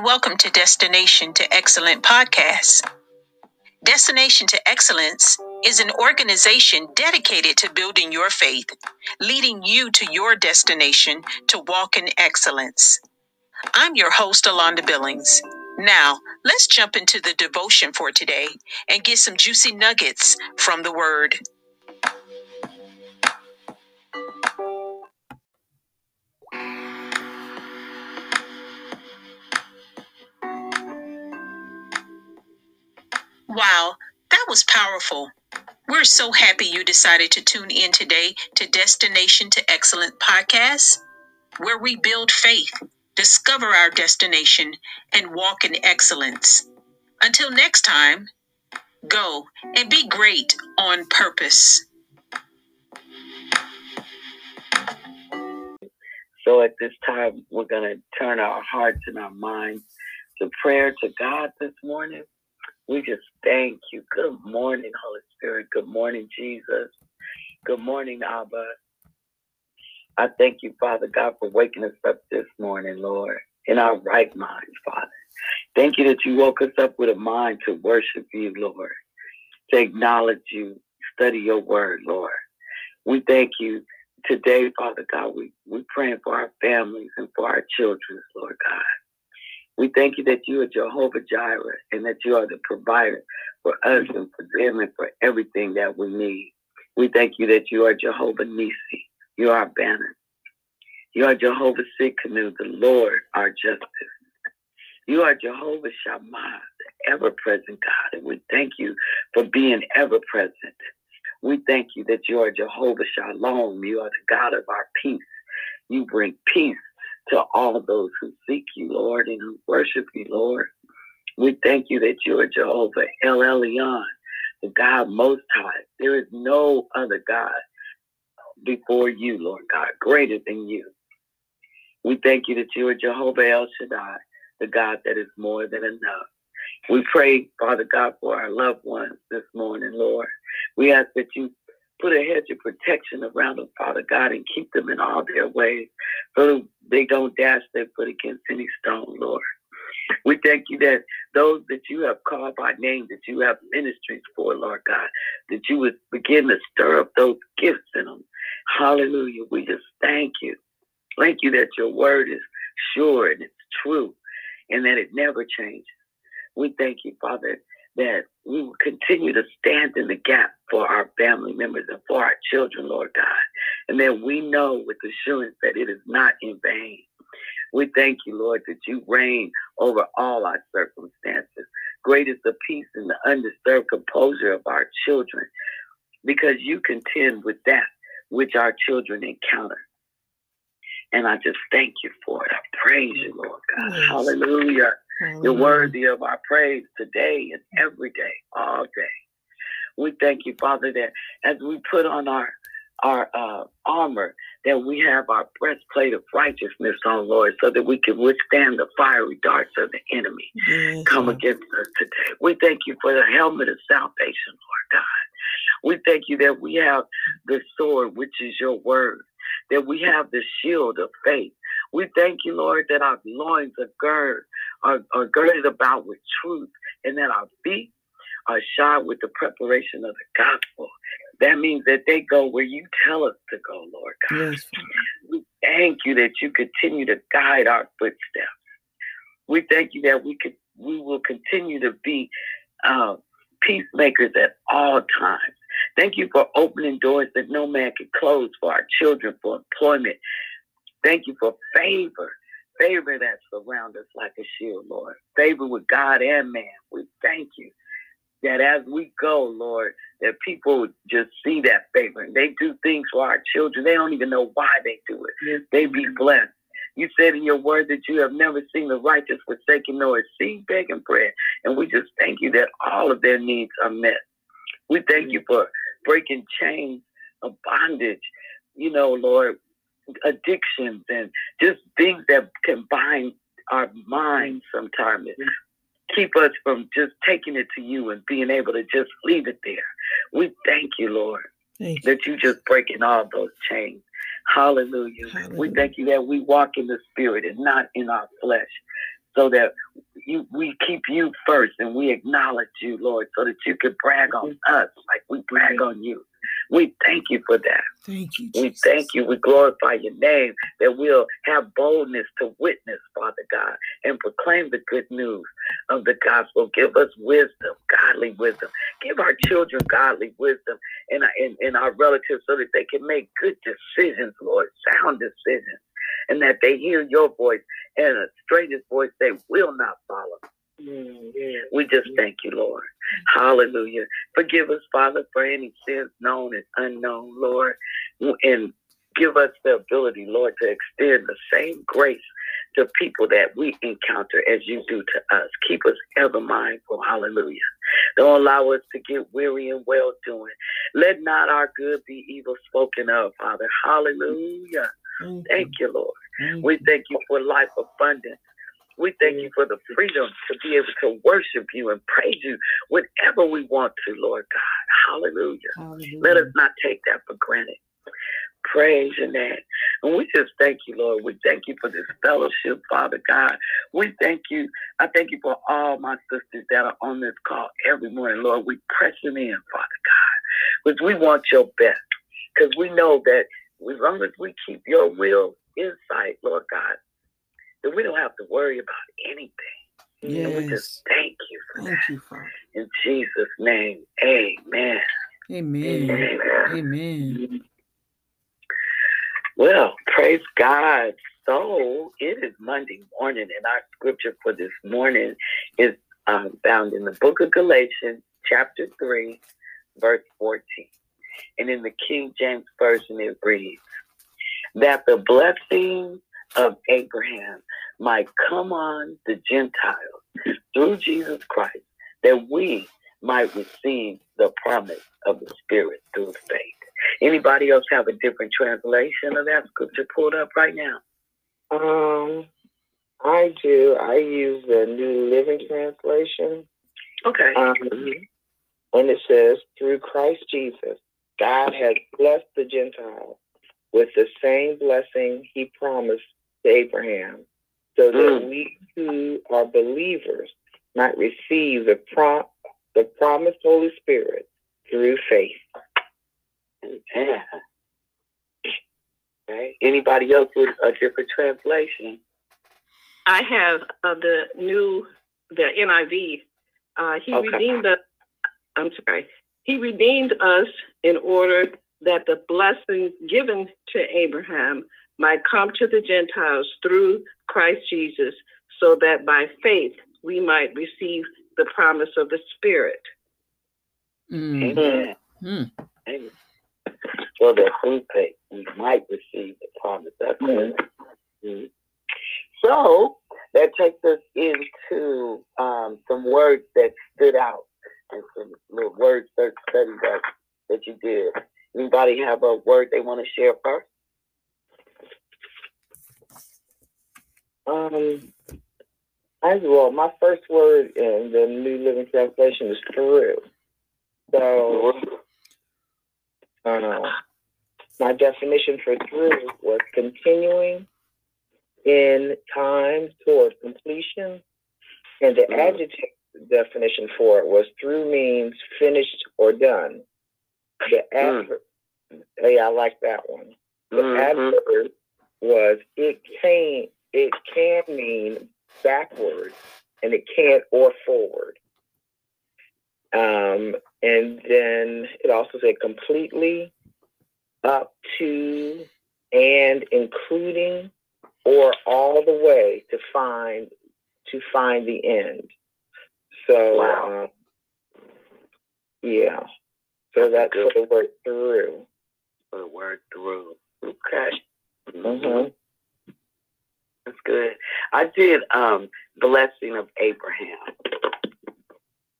and welcome to Destination to Excellence podcast. Destination to Excellence is an organization dedicated to building your faith, leading you to your destination to walk in excellence. I'm your host, Alonda Billings. Now, let's jump into the devotion for today and get some juicy nuggets from the Word. Wow, that was powerful. We're so happy you decided to tune in today to Destination to Excellence podcast, where we build faith, discover our destination, and walk in excellence. Until next time, go and be great on purpose. So at this time, we're going to turn our hearts and our minds to prayer to God this morning. We just thank you. Good morning, Holy Spirit. Good morning, Jesus. Good morning, Abba. I thank you, Father God, for waking us up this morning, Lord, in our right minds, Father. Thank you that you woke us up with a mind to worship you, Lord, to acknowledge you, study your word, Lord. We thank you today, Father God. We, we're praying for our families and for our children, Lord God. We thank you that you are Jehovah Jireh and that you are the provider for us and for them and for everything that we need. We thank you that you are Jehovah Nisi. You are our banner. You are Jehovah Tsidkenu, the Lord, our justice. You are Jehovah Shammah, the ever present God. And we thank you for being ever present. We thank you that you are Jehovah Shalom. You are the God of our peace. You bring peace to all those who seek you, Lord, and who worship you, Lord. We thank you that you are Jehovah El Elyon, the God most high. There is no other God before you, Lord God, greater than you. We thank you that you are Jehovah El Shaddai, the God that is more than enough. We pray, Father God, for our loved ones this morning, Lord. We ask that you put a hedge of protection around them, Father God, and keep them in all their ways so they don't dash their foot against any stone, Lord. We thank you that those that you have called by name, that you have ministries for, Lord God, that you would begin to stir up those gifts in them. Hallelujah. We just thank you. Thank you that your word is sure and it's true and that it never changes. We thank you, Father, that we will continue to stand in the gap for our family members and for our children, Lord God. And that we know with assurance that it is not in vain. We thank you, Lord, that you reign over all our circumstances. Great is the peace and the undisturbed composure of our children because you contend with that which our children encounter. And I just thank you for it. I praise you, Lord God. Yes. Hallelujah. Hallelujah. You're worthy of our praise today and every day, all day. We thank you, Father, that as we put on our our uh, armor, that we have our breastplate of righteousness on, Lord, so that we can withstand the fiery darts of the enemy yes. come against us today. We thank you for the helmet of salvation, Lord God. We thank you that we have the sword, which is your word, that we have the shield of faith. We thank you, Lord, that our loins are girded, are, are girded about with truth, and that our feet are shod with the preparation of the gospel. That means that they go where you tell us to go, Lord God. Yes. We thank you that you continue to guide our footsteps. We thank you that we could we will continue to be uh, peacemakers at all times. Thank you for opening doors that no man can close for our children, for employment. Thank you for favor, favor that surrounds us like a shield, Lord. Favor with God and man. We thank you that as we go, Lord, that people just see that favor and they do things for our children. They don't even know why they do it. Yes. They be blessed. You said in your word that you have never seen the righteous forsaken nor a seed begging bread. And we just thank you that all of their needs are met. We thank you for breaking chains of bondage, you know, Lord, addictions and just things that can bind our minds sometimes mm-hmm. keep us from just taking it to you and being able to just leave it there. We thank you, Lord, thank you. that you just breaking all those chains. Hallelujah. Hallelujah. We thank you that we walk in the spirit and not in our flesh. so that you, we keep you first and we acknowledge you, Lord, so that you can brag on mm-hmm. us like we brag mm-hmm. on you. We thank you for that. Thank you. Jesus. We thank you. We glorify your name that we'll have boldness to witness, Father God, and proclaim the good news of the gospel. Give us wisdom, godly wisdom. Give our children godly wisdom and, and, and our relatives so that they can make good decisions, Lord, sound decisions, and that they hear your voice and a stranger's voice they will not follow. Mm, we just thank you, Lord. Hallelujah. Forgive us, Father, for any sins known and unknown, Lord. And give us the ability, Lord, to extend the same grace to people that we encounter as you do to us. Keep us ever mindful. Hallelujah. Don't allow us to get weary and well doing. Let not our good be evil spoken of, Father. Hallelujah. Thank you, Lord. We thank you for life abundance. We thank you for the freedom to be able to worship you and praise you whenever we want to, Lord God. Hallelujah. Hallelujah. Let us not take that for granted. Praise your name. And we just thank you, Lord. We thank you for this fellowship, Father God. We thank you. I thank you for all my sisters that are on this call every morning, Lord. We press them in, Father God, because we want your best. Because we know that as long as we keep your will in sight, Lord God, that we don't have to worry about anything. Yes. And we just thank you for thank that. You, Father. In Jesus' name, amen. Amen. Amen. amen. Well, praise God. So it is Monday morning, and our scripture for this morning is um, found in the book of Galatians, chapter 3, verse 14. And in the King James Version, it reads, That the blessing of Abraham might come on the Gentiles through Jesus Christ, that we might receive the promise of the Spirit through faith. Anybody else have a different translation of that scripture pulled up right now? Um, I do. I use the New Living Translation. Okay. Um, and it says, through Christ Jesus, God has blessed the Gentiles with the same blessing he promised to Abraham, so that mm. we who are believers might receive the prom- the promised Holy Spirit through faith. Yeah. Okay. Anybody else with a different translation? I have uh, the new, the NIV. Uh, he okay. redeemed us. I'm sorry. He redeemed us in order that the blessing given to Abraham might come to the Gentiles through Christ Jesus, so that by faith we might receive the promise of the Spirit. Mm. Amen. Mm. Amen. So that through faith we might receive the promise. That's mm. mm. So that takes us into um, some words that stood out and some little word search study that, that you did. Anybody have a word they want to share first? Um, as well, my first word in the New Living Translation is through. So, uh, my definition for through was continuing in time toward completion, and the mm. adjective definition for it was through means finished or done. The mm. adverb, mm. yeah, I like that one. The mm-hmm. adverb was it came it can mean backward and it can't or forward. Um, and then it also said completely up to and including or all the way to find to find the end. So wow. uh, yeah. So that's, for the word through. For the word through. Okay. Mm-hmm. That's good. I did um blessing of Abraham.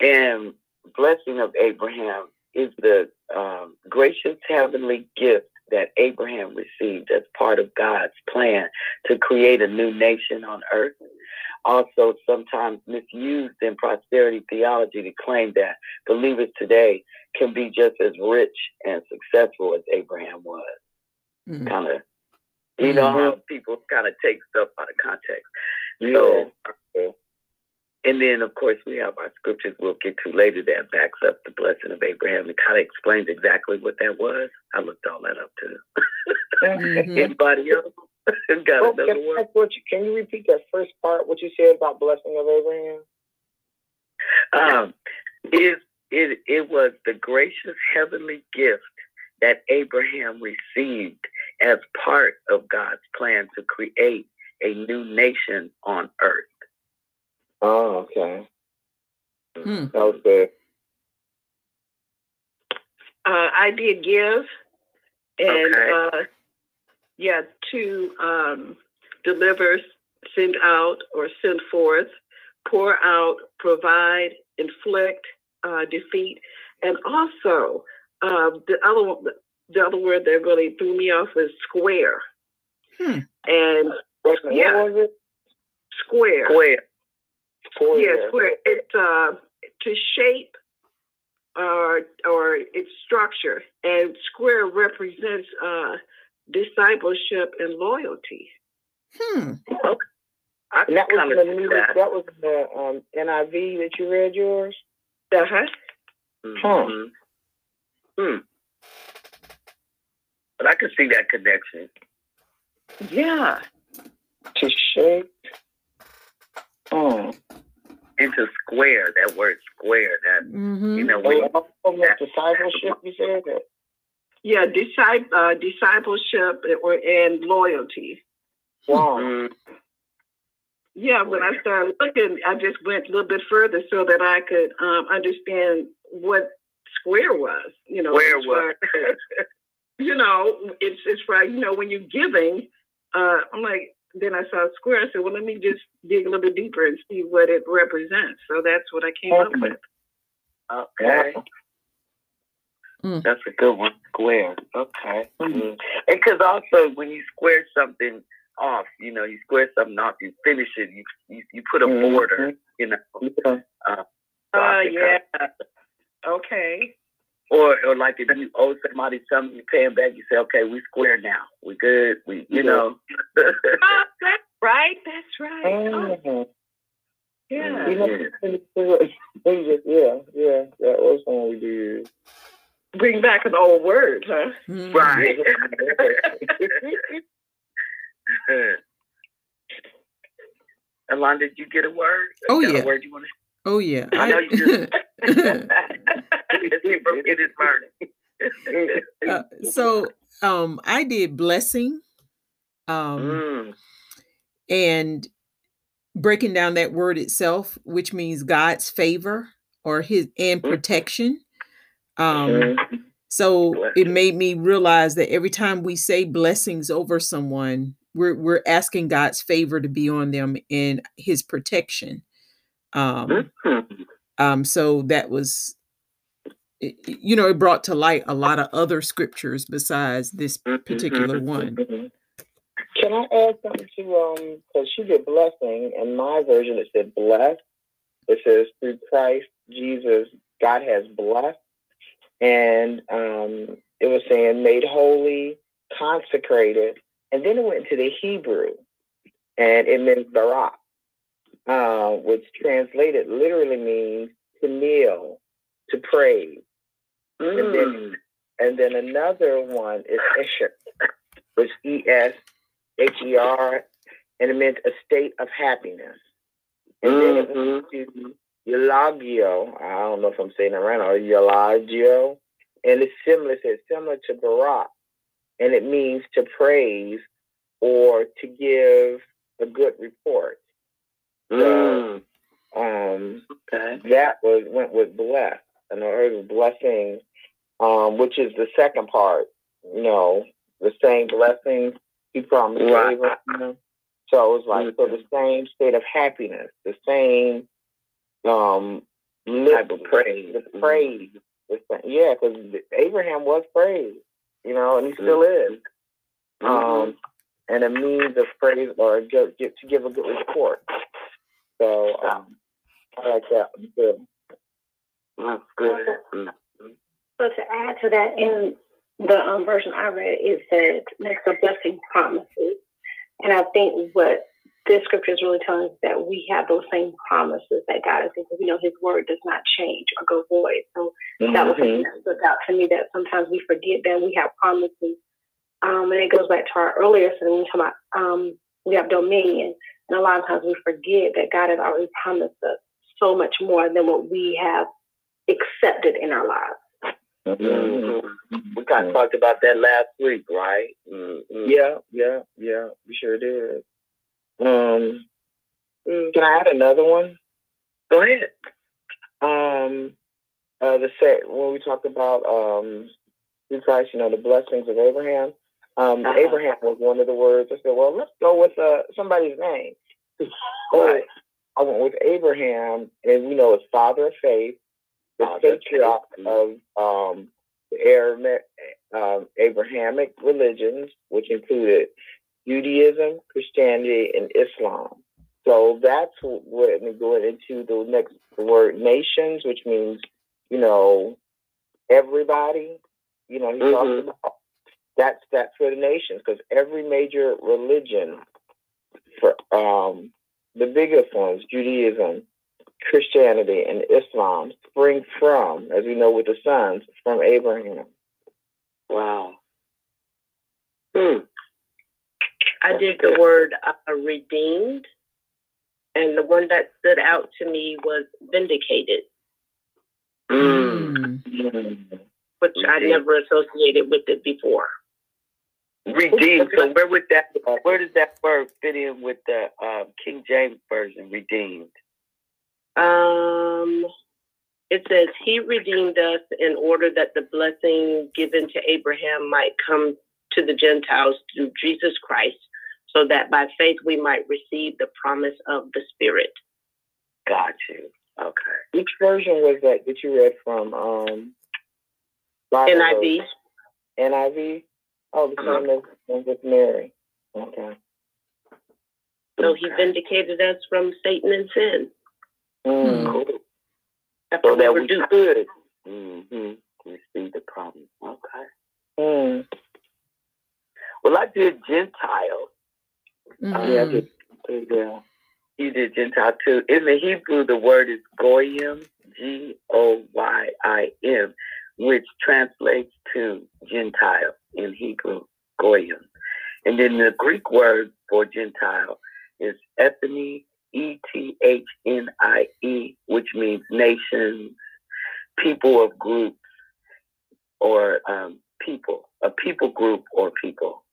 And blessing of Abraham is the um, gracious heavenly gift that Abraham received as part of God's plan to create a new nation on earth. Also, sometimes misused in prosperity theology to claim that believers today can be just as rich and successful as Abraham was. Mm-hmm. Kind of you know mm-hmm. how people kind of take stuff out of context. So And then, of course, we have our scriptures we'll get to later that backs up the blessing of Abraham. and kind of explains exactly what that was. I looked all that up too. mm-hmm. Anybody else got well, another one? What you, can you repeat that first part? What you said about blessing of Abraham? Um, it it it was the gracious heavenly gift that Abraham received as part of God's plan to create a new nation on earth. Oh, okay. Hmm. That was good. Uh, I did give, and okay. uh, yeah, to um, deliver, send out, or send forth, pour out, provide, inflict, uh, defeat, and also uh, the other the other word that really threw me off was square. Hmm. And yeah, square. Square. Square. Yeah, square. It's uh, to shape or or its structure, and square represents uh, discipleship and loyalty. Hmm. Okay. I and that was the new, that. that was the um, NIV that you read yours. Uh huh. Mm-hmm. Hmm. But I can see that connection. Yeah. To shape. Oh into square. That word square. That mm-hmm. you know, when, oh, that, discipleship. You said that. Yeah, disciple, uh, discipleship or and loyalty. Wow. Mm-hmm. Yeah, when I started looking, I just went a little bit further so that I could um, understand what square was. You know, where was. You know, it's it's right. You know, when you're giving, uh, I'm like, then I saw a square. I said, well, let me just dig a little bit deeper and see what it represents. So that's what I came up with. Okay. Mm. That's a good one. Square. Okay. Mm-hmm. Because also, when you square something off, you know, you square something off, you finish it, you you, you put a mm-hmm. border, you know. Uh, uh yeah. Okay. Or, or like if you owe somebody something, you pay them back. You say, "Okay, we square now. We good. We, you know." oh, that's right. That's right. Oh. oh. Yeah. yeah, yeah, that was one we did. Bring back an old word, huh? Mm-hmm. Right. Alon, did you get a word? Oh yeah. A word you want to Oh yeah. I know you just it is burning. uh, so um I did blessing. Um mm. and breaking down that word itself, which means God's favor or his and mm. protection. Um mm-hmm. so it made me realize that every time we say blessings over someone, we're we're asking God's favor to be on them and his protection. Um, mm-hmm. um, so that was, you know, it brought to light a lot of other scriptures besides this particular mm-hmm. one. Can I add something to um? Because she did blessing, and my version it said blessed. It says through Christ Jesus, God has blessed, and um, it was saying made holy, consecrated, and then it went into the Hebrew, and it meant barak uh, which translated literally means to kneel, to praise. Mm. And, then, mm. and then another one is Esher, which E S H E R, and it meant a state of happiness. And mm-hmm. then it went mm-hmm. to I don't know if I'm saying it right, or Eulogio, and it's similar, it's similar to Barak, and it means to praise or to give a good report. Mm. um, okay. that was went with bless, and it was blessing, um, which is the second part. You know, the same blessing he promised right. Abraham. So it was like mm-hmm. so the same state of happiness, the same um type of praise, the praise. Mm-hmm. Yeah, because Abraham was praised, you know, and he still mm-hmm. is. Um, mm-hmm. and a means of praise or to give a good report. So um, I like that one too. That's good. So to add to that, in the um, version I read, it said next to blessing promises. And I think what this scripture is really telling us that we have those same promises that God is given. we know, His word does not change or go void. So mm-hmm. that was something that stood out to me. That sometimes we forget that we have promises, um, and it goes back to our earlier study when we talk about um, we have dominion, and a lot of times we forget that God has already promised us so much more than what we have accepted in our lives. Mm-hmm. We kind of talked about that last week, right? Mm-hmm. Yeah, yeah, yeah. We sure did. Um, mm. can I add another one? Go ahead. Um, uh, the say when we talk about um, through Christ, you know, the blessings of Abraham. Um, uh-huh. Abraham was one of the words. I said, well, let's go with uh, somebody's name. right. I went with Abraham, and we know it's father of faith, the patriarch of um, the um, Abrahamic religions, which included Judaism, Christianity, and Islam. So that's what we're going into the next word, nations, which means, you know, everybody. You know, he mm-hmm. talks about that's that's for the nations because every major religion, for um, the biggest ones, Judaism, Christianity, and Islam, spring from, as we know with the sons, from Abraham. Wow. Hmm. I did the word uh, redeemed, and the one that stood out to me was vindicated, mm. which I never associated with it before. Redeemed. So where would that? Where does that word fit in with the uh, King James version? Redeemed. Um, it says he redeemed us in order that the blessing given to Abraham might come to the Gentiles through Jesus Christ, so that by faith we might receive the promise of the Spirit. Got you. Okay. Which version was that that you read from? Um, NIV. NIV. Oh, the same with Mary. Okay. So he vindicated us from Satan and sin. Mm. Cool. That's so that we do. could mm-hmm. receive the problem. Okay. Mm. Well, I did Gentile. Mm-hmm. Uh, yeah, I did, yeah. You did Gentile too. In the Hebrew, the word is goyim, G O Y I M, which translates to Gentile in Hebrew, goyim. And then the Greek word for Gentile is ethnie, E T H N I E, which means nations, people of groups, or um, people, a people group or people.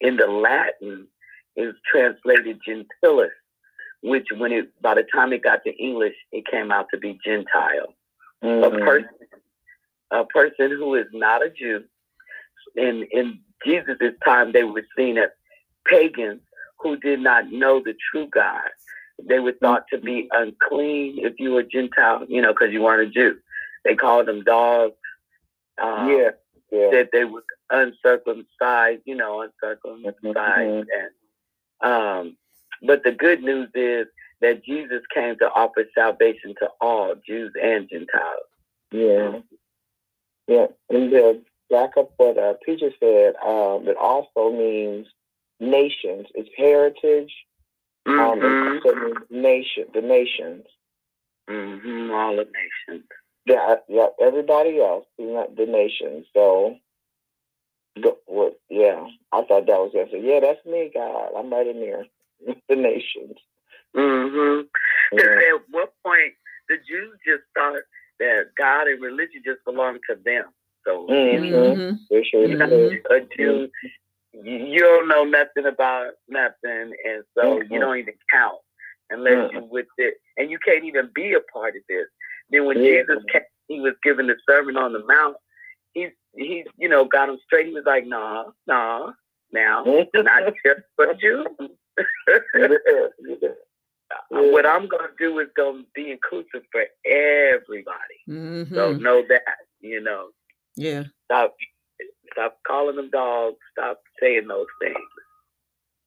In the Latin, is translated gentilis, which when it by the time it got to English, it came out to be Gentile. Mm-hmm. A person, a person who is not a Jew. In in Jesus' time, they were seen as pagans who did not know the true God. They were thought to be unclean if you were Gentile, you know, because you weren't a Jew. They called them dogs. Um, yeah, yeah. That they were uncircumcised, you know, uncircumcised, mm-hmm. and um, but the good news is that Jesus came to offer salvation to all Jews and Gentiles. Yeah, yeah. And to back up what uh, Peter said, um, it also means nations. It's heritage. Um, mm-hmm. It nation, the nations. Mm-hmm. All the nations. Yeah, yeah. Everybody else, not the nations. So what, yeah, I thought that was it. So yeah, that's me, God. I'm right in there. the nations. Mm-hmm. Yeah. At what point the Jews just thought that God and religion just belonged to them. So mm-hmm. sure you know, a Jew, you don't know nothing about nothing, and so mm-hmm. you don't even count unless mm-hmm. you with it, and you can't even be a part of this. Then when yeah. Jesus came, he was given the sermon on the mount he's he's you know got him straight. He was like, nah, nah, now not just for you. what I'm gonna do is gonna be inclusive for everybody. Mm-hmm. So know that, you know. Yeah. Stop stop calling them dogs, stop saying those things.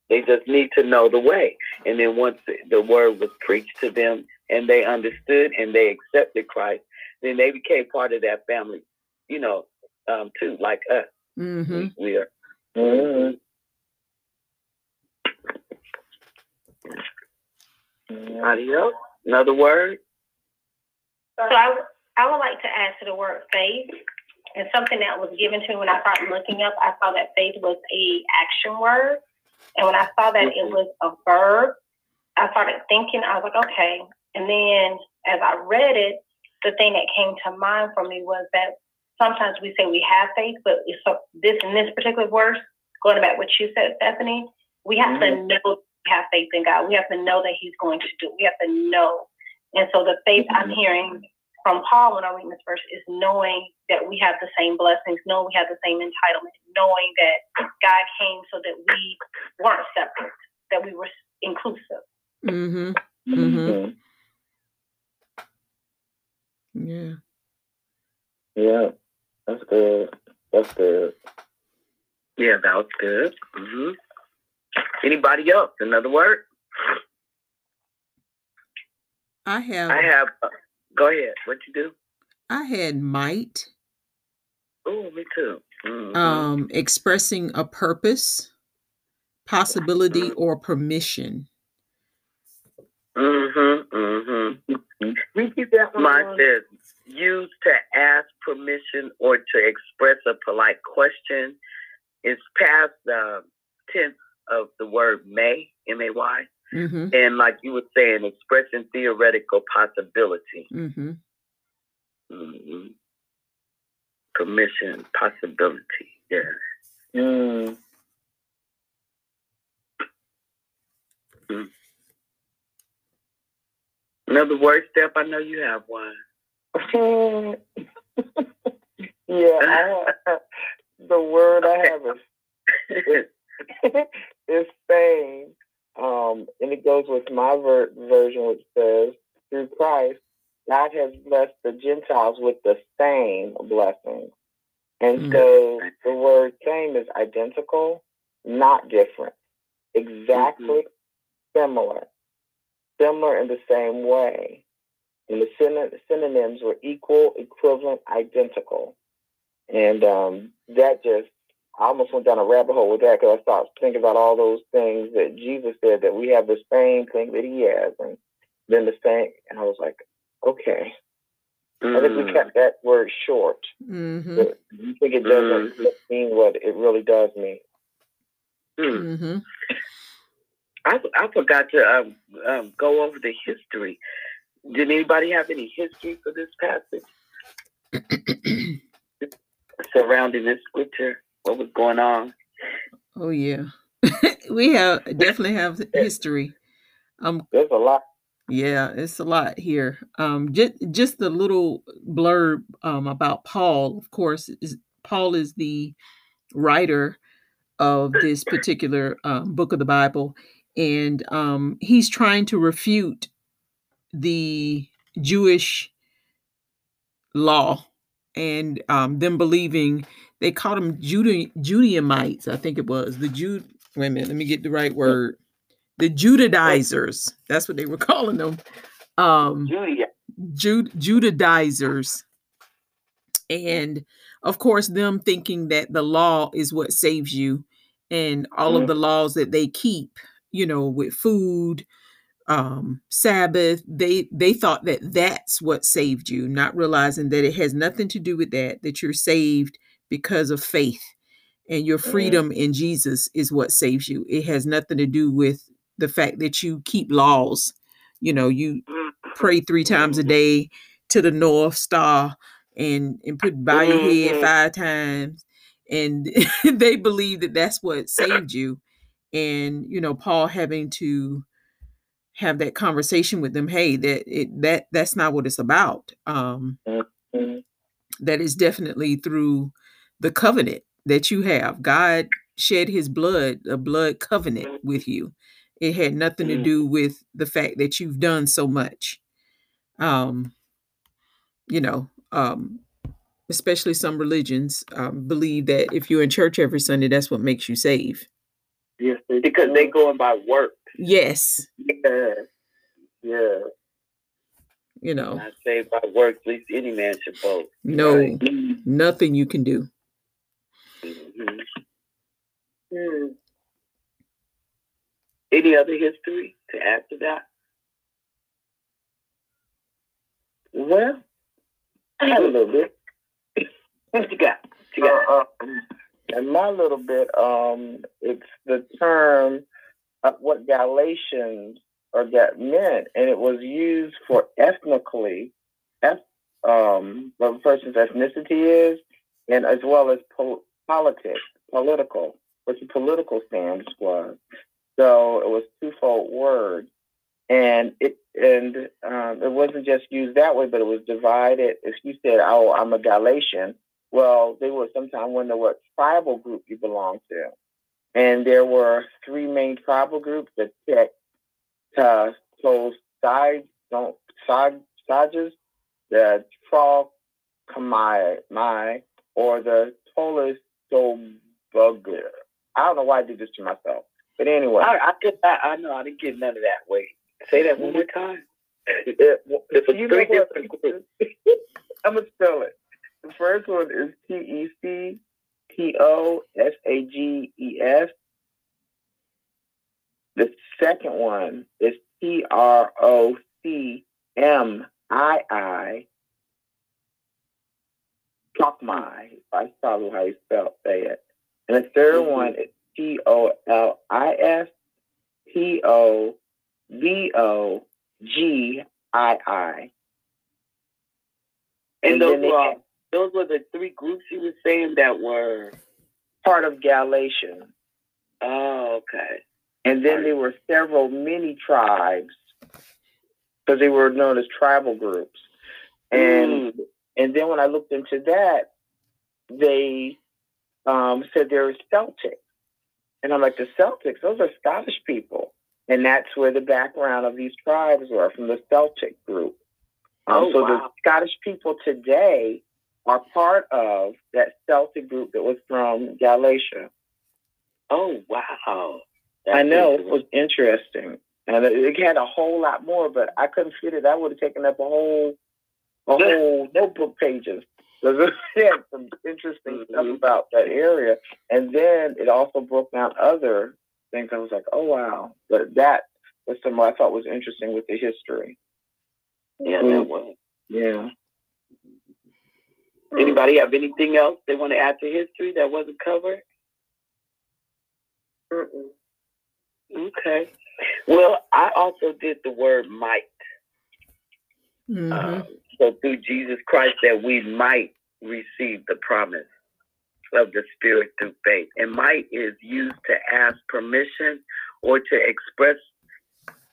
They just need to know the way. And then once the word was preached to them and they understood and they accepted Christ, then they became part of that family, you know, um, too, like us. Mm-hmm. We, we, are. Mm-hmm. Anybody else? Another word? So I, I would like to add to the word faith. And something that was given to me when I started looking up, I saw that faith was a action word. And when I saw that it was a verb, I started thinking, I was like, okay. And then as I read it, the thing that came to mind for me was that sometimes we say we have faith, but it's this in this particular verse, going back what you said, Stephanie, we have mm-hmm. to know we have faith in God. We have to know that He's going to do. We have to know. And so the faith mm-hmm. I'm hearing from Paul when I read this verse is knowing that we have the same blessings, knowing we have the same entitlement, knowing that God came so that we weren't separate, that we were inclusive. Mm-hmm. Mm-hmm. Yeah. Yeah. That's good. That's good. Yeah, that was good. Mm-hmm. Anybody else? Another word? I have. I have. Go ahead. What you do? I had might. Oh, me too. Mm-hmm. Um, expressing a purpose, possibility, mm-hmm. or permission. Mm-hmm. Mm-hmm. Repeat that one. Mine says used to ask permission or to express a polite question. It's past the tense of the word may, M A Y. Mm-hmm. And like you were saying, expressing theoretical possibility. Mm-hmm. Mm-hmm. Permission, possibility. Yeah. Mm. Mm. Another word step, I know you have one. yeah, have, the word I have is is saying, um, and it goes with my ver- version, which says, through Christ, God has blessed the Gentiles with the same blessing. And mm-hmm. so the word same is identical, not different, exactly mm-hmm. similar, similar in the same way. And the syn- synonyms were equal, equivalent, identical. And um, that just, I almost went down a rabbit hole with that because I started thinking about all those things that Jesus said that we have the same thing that he has. And then the same, and I was like, okay. Mm. I think we mm. kept that word short. Mm-hmm. you think it doesn't mm-hmm. mean what it really does mean? Mm. Mm-hmm. I, I forgot to um, um, go over the history did anybody have any history for this passage surrounding this scripture? What was going on? Oh yeah, we have definitely have history. Um, there's a lot. Yeah, it's a lot here. Um, just just the little blurb um about Paul. Of course, is Paul is the writer of this particular um, book of the Bible, and um, he's trying to refute the Jewish law and um, them believing they called them Jude- Judaimites, I think it was the Jude. Wait a minute, let me get the right word. The Judaizers. That's what they were calling them. Um, Jude Judaizers, and of course, them thinking that the law is what saves you, and all mm-hmm. of the laws that they keep, you know, with food, um, Sabbath. They they thought that that's what saved you, not realizing that it has nothing to do with that. That you're saved because of faith, and your mm-hmm. freedom in Jesus is what saves you. It has nothing to do with the fact that you keep laws. You know, you mm-hmm. pray three times a day to the North Star and and put by your head mm-hmm. five times, and they believe that that's what saved you. And you know, Paul having to have that conversation with them hey that it that that's not what it's about um mm-hmm. that is definitely through the covenant that you have god shed his blood a blood covenant with you it had nothing to mm-hmm. do with the fact that you've done so much um you know um especially some religions um, believe that if you're in church every sunday that's what makes you save yes because they going by work Yes. Yeah. Yeah. You know. Not saved by works, at least any man should boast. No, right? nothing you can do. Mm-hmm. Mm. Any other history? to add to that? Well, I have a little bit. what you got? What you got? Uh, um, and my little bit, um, it's the term of what Galatians or that meant, and it was used for ethnically, eth- um, what a person's ethnicity is, and as well as po- politics, political, what the political stance was. So it was twofold word, and it and um, it wasn't just used that way, but it was divided. If you said, "Oh, I'm a Galatian," well, they would sometimes wonder what tribal group you belong to, and there were three main tribal groups: the Tek, Ta, so side, don't the Trog, Kamai, Mai, or the Tolis So bugger. I don't know why I did this to myself. But anyway. I, I, get, I, I know I didn't get none of that. Wait. Say that one more time. It, it's a three different groups. I'm going to spell it. The first one is T E C T O S A G E S. The second one is T R O C M I I. I probably how you spell say it. And the 3rd mm-hmm. one is T O L I S T O V O G I I. And those were those were the three groups you were saying that were part of Galatian. Oh, okay. And then there were several mini tribes because they were known as tribal groups. And mm. And then when I looked into that, they um, said they were Celtic. And I'm like, the Celtics, those are Scottish people. And that's where the background of these tribes were from the Celtic group. Um, oh, so wow. the Scottish people today are part of that Celtic group that was from Galatia. Oh, wow. That's I know. It was interesting. And it had a whole lot more, but I couldn't fit it. I would have taken up a whole, a whole notebook pages. There's some interesting mm-hmm. stuff about that area. And then it also broke down other things. I was like, oh, wow. But that was something I thought was interesting with the history. Yeah, that was. Yeah. Anybody have anything else they want to add to history that wasn't covered? Mm-mm. Okay. Well, I also did the word might. Mm-hmm. Um, so through Jesus Christ, that we might receive the promise of the Spirit through faith. And might is used to ask permission or to express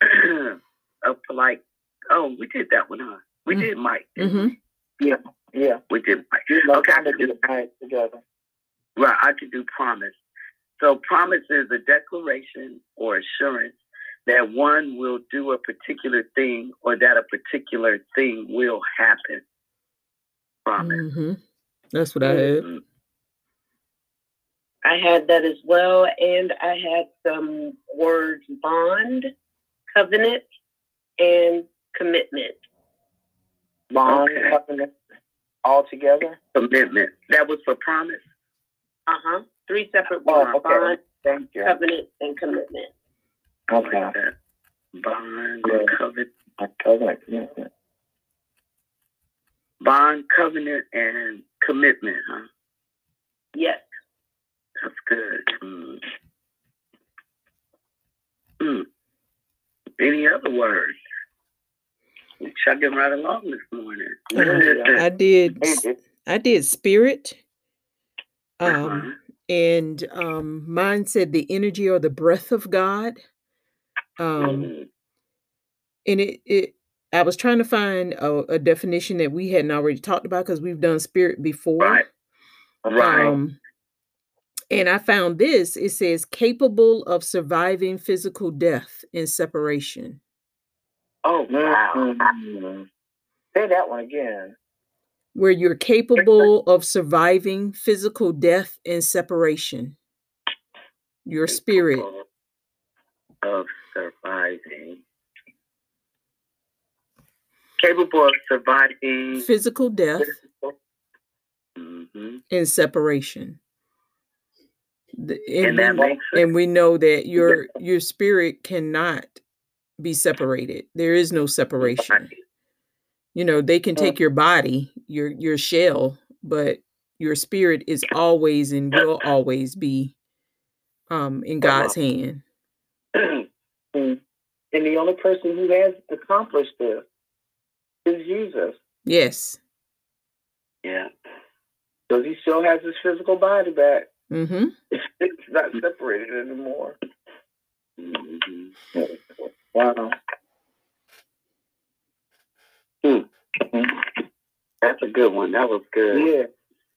a polite. Oh, we did that one, huh? We mm-hmm. did might. Mm-hmm. Yeah, yeah, we did might. Okay, I could do might together. Right, I could do promise. So promise is a declaration or assurance that one will do a particular thing or that a particular thing will happen. Promise. Mm-hmm. That's what I had. Mm-hmm. I had that as well, and I had some words bond, covenant, and commitment. Bond, okay. covenant, all together? Commitment. That was for promise? Uh huh. Three separate words oh, okay. bond, Thank you. covenant, and commitment. Okay. Bond, yeah. covenant. Covenant, commitment. Bond, covenant, and commitment, huh? Yes. That's good. Mm. Mm. Any other words? We chugging right along this morning. Uh, I did. I did spirit. Um, uh-huh. and um, mine said the energy or the breath of God. Um, mm-hmm. and it, it, I was trying to find a, a definition that we hadn't already talked about because we've done spirit before. Right. Right. Um, and I found this. It says capable of surviving physical death and separation. Oh wow! Mm-hmm. Say that one again. Where you're capable of surviving physical death and separation. Your spirit of surviving. Capable of surviving physical death mm-hmm. and separation. and, and, we, and we know that your your spirit cannot be separated. There is no separation. You know, they can take your body, your your shell, but your spirit is always and will always be um in God's hand. And the only person who has accomplished this is Jesus. Yes. Yeah. Because he still has his physical body back. Mm-hmm. It's not separated anymore. Mm-hmm. Wow. Mm-hmm. That's a good one. That was good. Yeah.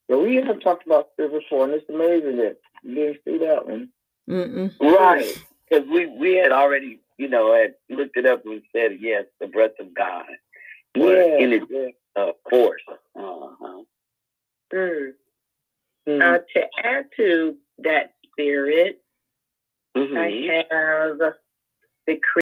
But we have talked about this before, and it's amazing that you didn't see that one. Mm-mm. Right. Because we, we had already, you know, had looked it up and said, yes, the breath of God. Yeah. In it, yeah. of course. Uh-huh. Mm. Mhm. Uh, to add to that spirit, Mhm. I have the